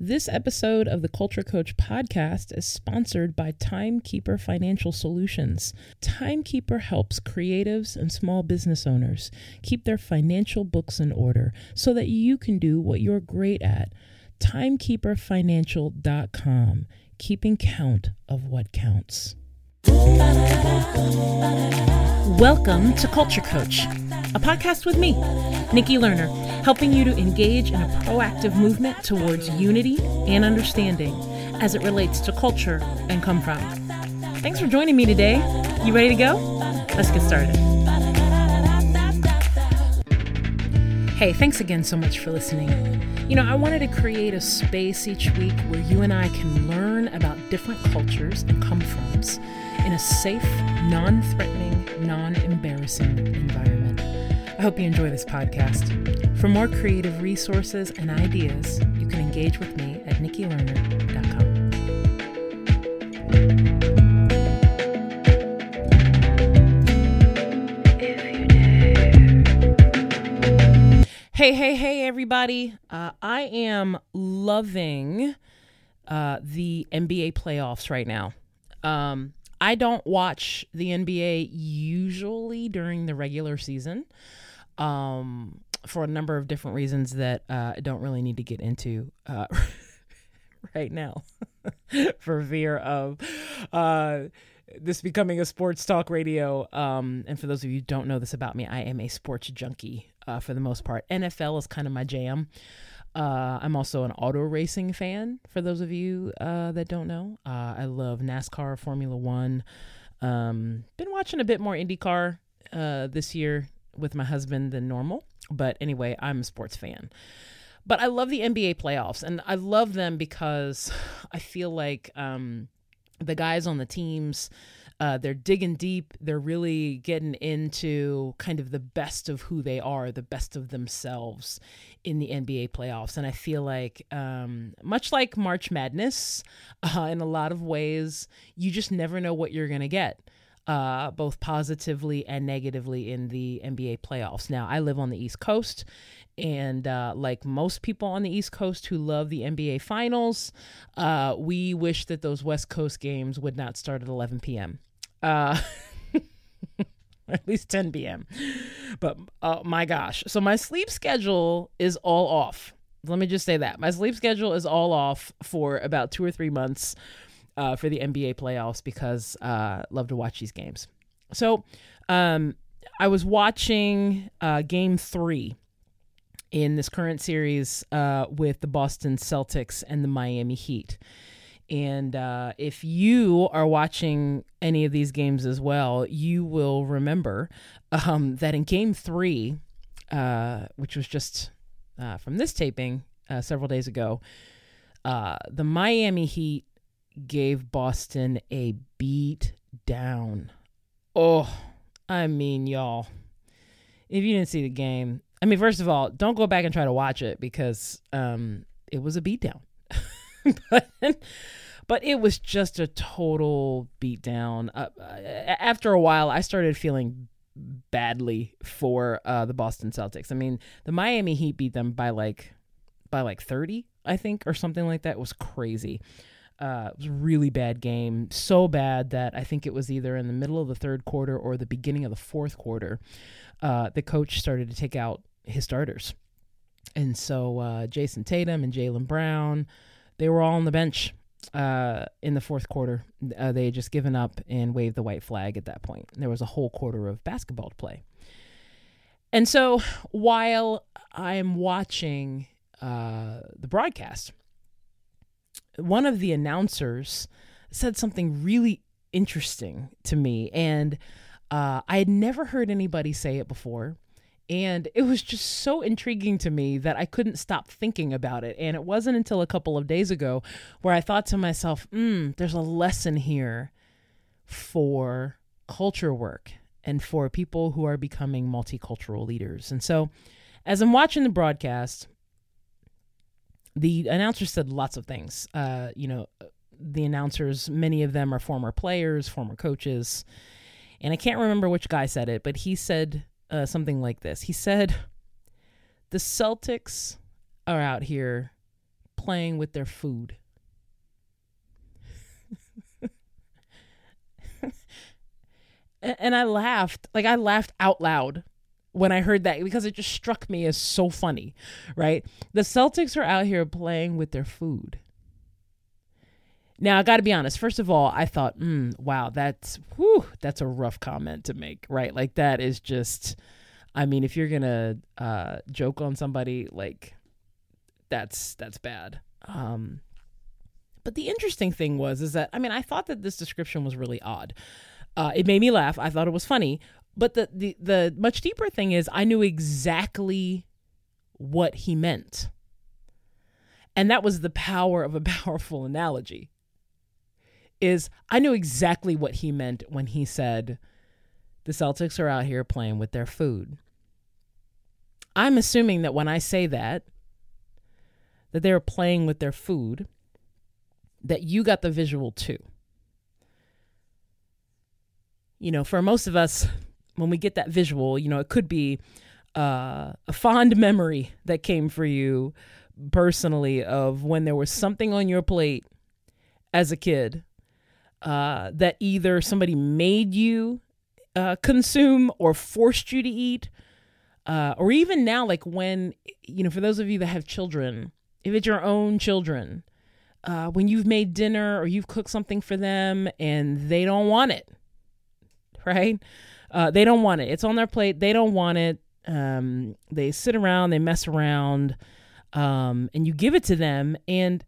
This episode of the Culture Coach podcast is sponsored by Timekeeper Financial Solutions. Timekeeper helps creatives and small business owners keep their financial books in order so that you can do what you're great at. Timekeeperfinancial.com, keeping count of what counts. Welcome to Culture Coach, a podcast with me, Nikki Lerner, helping you to engage in a proactive movement towards unity and understanding as it relates to culture and come from. Thanks for joining me today. You ready to go? Let's get started. Hey, thanks again so much for listening. You know, I wanted to create a space each week where you and I can learn about different cultures and come froms in a safe, non threatening, non embarrassing environment. I hope you enjoy this podcast. For more creative resources and ideas, you can engage with me at nikkilerner.com. Hey, hey, hey, everybody. Uh, I am loving uh, the NBA playoffs right now. Um, I don't watch the NBA usually during the regular season um, for a number of different reasons that uh, I don't really need to get into uh, right now for fear of uh, this becoming a sports talk radio. Um, and for those of you who don't know this about me, I am a sports junkie uh, for the most part. NFL is kind of my jam. Uh, I'm also an auto racing fan. For those of you uh, that don't know, I love NASCAR, Formula One. Um, been watching a bit more IndyCar this year with my husband than normal, but anyway, I'm a sports fan. But I love the NBA playoffs, and I love them because I feel like um, the guys on the teams uh, they're digging deep. They're really getting into kind of the best of who they are, the best of themselves in the NBA playoffs. And I feel like, um, much like March Madness, uh, in a lot of ways, you just never know what you're going to get. Uh, both positively and negatively in the NBA playoffs. Now, I live on the East Coast, and uh, like most people on the East Coast who love the NBA Finals, uh, we wish that those West Coast games would not start at 11 p.m. Uh, at least 10 p.m. But uh, my gosh. So my sleep schedule is all off. Let me just say that. My sleep schedule is all off for about two or three months uh, for the NBA playoffs because uh, love to watch these games. So um, I was watching uh, game three in this current series uh, with the Boston Celtics and the Miami Heat. And uh, if you are watching any of these games as well, you will remember um, that in game three, uh, which was just uh, from this taping uh, several days ago, uh, the Miami Heat gave Boston a beat down. Oh, I mean, y'all, if you didn't see the game, I mean, first of all, don't go back and try to watch it because um, it was a beatdown. but but it was just a total beatdown. Uh, after a while, I started feeling badly for uh, the Boston Celtics. I mean, the Miami Heat beat them by like by like 30, I think, or something like that. It was crazy. Uh, it was a really bad game. So bad that I think it was either in the middle of the third quarter or the beginning of the fourth quarter. Uh, the coach started to take out his starters. And so uh, Jayson Tatum and Jaylen Brown, they were all on the bench uh, in the fourth quarter. Uh, they had just given up and waved the white flag at that point. There was a whole quarter of basketball to play. And so while I'm watching the broadcast, one of the announcers said something really interesting to me. And uh, I had never heard anybody say it before. And it was just so intriguing to me that I couldn't stop thinking about it. And it wasn't until a couple of days ago where I thought to myself, hmm, there's a lesson here for culture work and for people who are becoming multicultural leaders. And so as I'm watching the broadcast, the announcer said lots of things. Uh, you know, the announcers, many of them are former players, former coaches. And I can't remember which guy said it, but he said uh, something like this. He said, The Celtics are out here playing with their food. and I laughed, like I laughed out loud when I heard that because it just struck me as so funny, right? The Celtics are out here playing with their food. Now I got to be honest. First of all, I thought, mm, "Wow, that's whew, that's a rough comment to make, right? Like that is just, I mean, if you're gonna uh, joke on somebody, like that's that's bad." Um, but the interesting thing was, is that I mean, I thought that this description was really odd. Uh, it made me laugh. I thought it was funny, but the, the the much deeper thing is, I knew exactly what he meant, and that was the power of a powerful analogy is I knew exactly what he meant when he said the Celtics are out here playing with their food. I'm assuming that when I say that, that they're playing with their food, that you got the visual too. You know, for most of us, when we get that visual, you know, it could be uh, a fond memory that came for you personally of when there was something on your plate as a kid uh, that either somebody made you uh, consume or forced you to eat, uh, or even now, like when, you know, for those of you that have children, if it's your own children, uh, when you've made dinner or you've cooked something for them and they don't want it, right? Uh, they don't want it. It's on their plate. They don't want it. Um, they sit around, they mess around, um, and you give it to them, and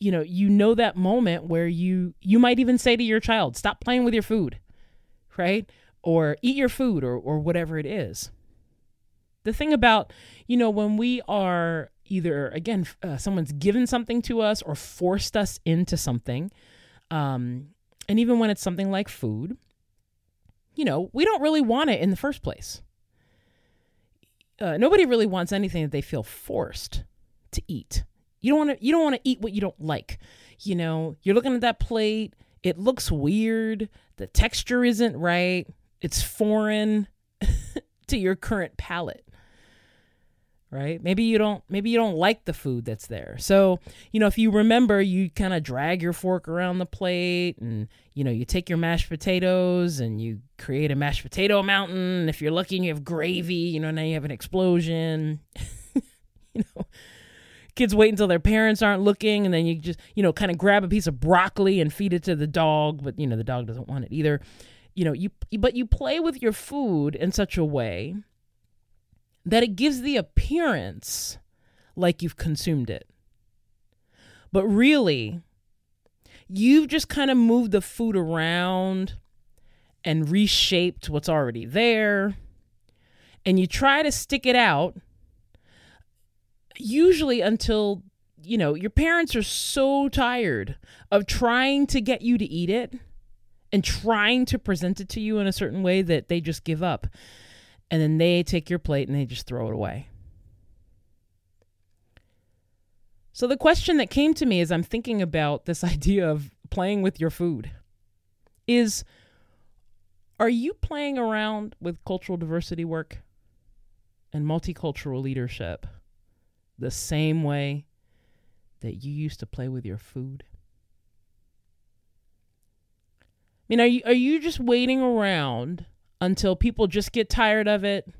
you know you know that moment where you you might even say to your child stop playing with your food right or eat your food or or whatever it is the thing about you know when we are either again uh, someone's given something to us or forced us into something um and even when it's something like food you know we don't really want it in the first place uh, nobody really wants anything that they feel forced to eat you don't want to you don't want to eat what you don't like. You know, you're looking at that plate, it looks weird, the texture isn't right, it's foreign to your current palate. Right? Maybe you don't maybe you don't like the food that's there. So, you know, if you remember, you kind of drag your fork around the plate and, you know, you take your mashed potatoes and you create a mashed potato mountain. If you're lucky and you have gravy, you know, now you have an explosion. you know, kids wait until their parents aren't looking and then you just you know kind of grab a piece of broccoli and feed it to the dog but you know the dog doesn't want it either you know you but you play with your food in such a way that it gives the appearance like you've consumed it. But really you've just kind of moved the food around and reshaped what's already there and you try to stick it out usually until you know your parents are so tired of trying to get you to eat it and trying to present it to you in a certain way that they just give up and then they take your plate and they just throw it away so the question that came to me as i'm thinking about this idea of playing with your food is are you playing around with cultural diversity work and multicultural leadership the same way that you used to play with your food? I mean, are you are you just waiting around until people just get tired of it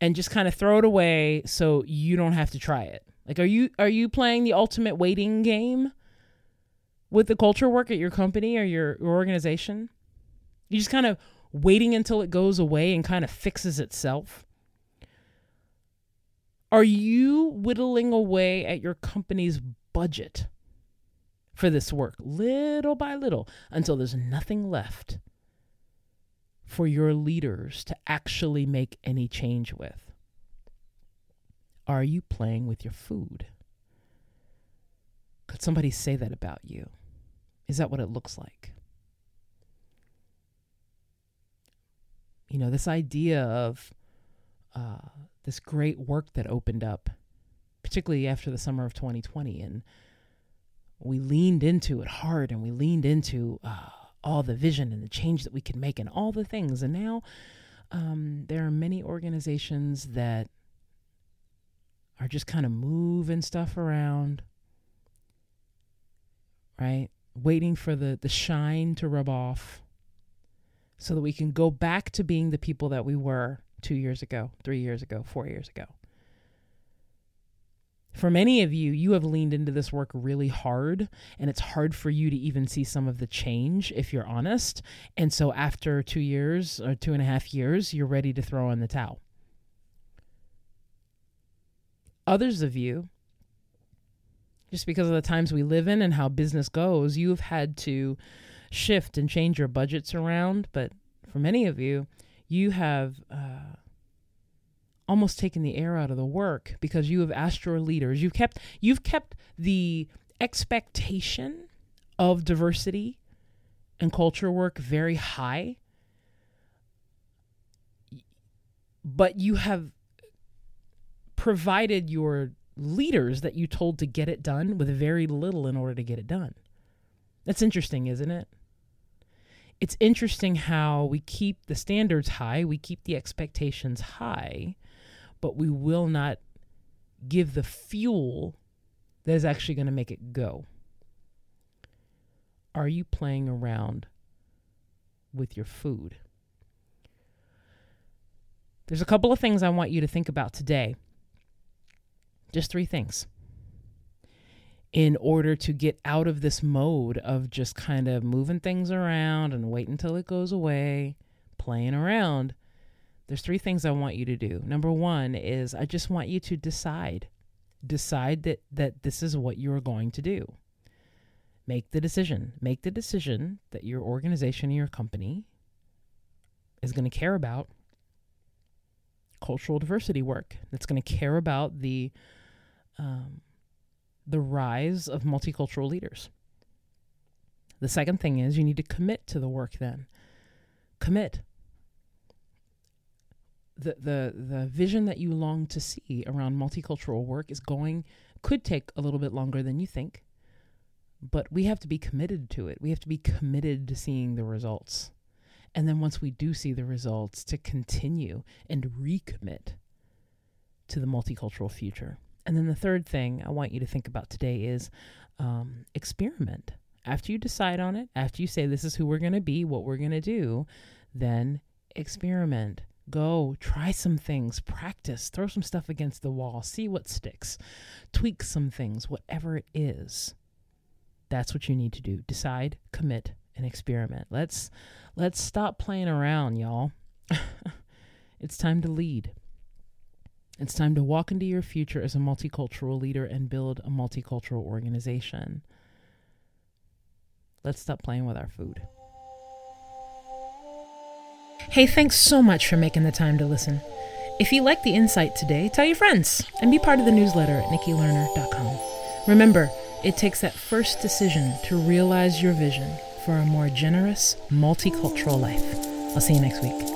and just kind of throw it away so you don't have to try it? Like are you are you playing the ultimate waiting game with the culture work at your company or your, your organization? You just kind of waiting until it goes away and kind of fixes itself? Are you whittling away at your company's budget for this work little by little until there's nothing left for your leaders to actually make any change with? Are you playing with your food? Could somebody say that about you? Is that what it looks like? You know, this idea of uh, this great work that opened up, particularly after the summer of 2020. And we leaned into it hard and we leaned into uh, all the vision and the change that we could make and all the things. And now um, there are many organizations that are just kind of moving stuff around, right? Waiting for the, the shine to rub off so that we can go back to being the people that we were two years ago, three years ago, four years ago. For many of you, you have leaned into this work really hard, and it's hard for you to even see some of the change if you're honest. And so, after two years or two and a half years, you're ready to throw in the towel. Others of you, just because of the times we live in and how business goes, you've had to shift and change your budgets around. But for many of you, you have uh, almost taken the air out of the work because you have asked your leaders. You've kept you've kept the expectation of diversity and culture work very high, but you have provided your leaders that you told to get it done with very little in order to get it done. That's interesting, isn't it? It's interesting how we keep the standards high, we keep the expectations high, but we will not give the fuel that is actually going to make it go. Are you playing around with your food? There's a couple of things I want you to think about today. Just three things. In order to get out of this mode of just kind of moving things around and wait until it goes away, playing around, there's three things I want you to do. Number one is I just want you to decide. Decide that, that this is what you are going to do. Make the decision. Make the decision that your organization, your company is going to care about cultural diversity work. That's going to care about the um, the rise of multicultural leaders. The second thing is you need to commit to the work. Then commit the the the vision that you long to see around multicultural work is going could take a little bit longer than you think. But we have to be committed to it. We have to be committed to seeing the results. And then once we do see the results to continue and recommit to the multicultural future. And then the third thing i want you to think about today is um, experiment. After you decide on it after you say this is who we're going to be what we're going to do then experiment Go try some things, practice, throw some stuff against the wall, see what sticks, tweak some things, whatever it is. That's what you need to do. Decide, commit, and experiment. Let's let's stop playing around, y'all. it's time to lead. It's time to walk into your future as a multicultural leader and build a multicultural organization. Let's stop playing with our food. Hey, thanks so much for making the time to listen. If you like the insight today, tell your friends and be part of the newsletter at nikkilerner.com. Remember, it takes that first decision to realize your vision for a more generous, multicultural life. I'll see you next week.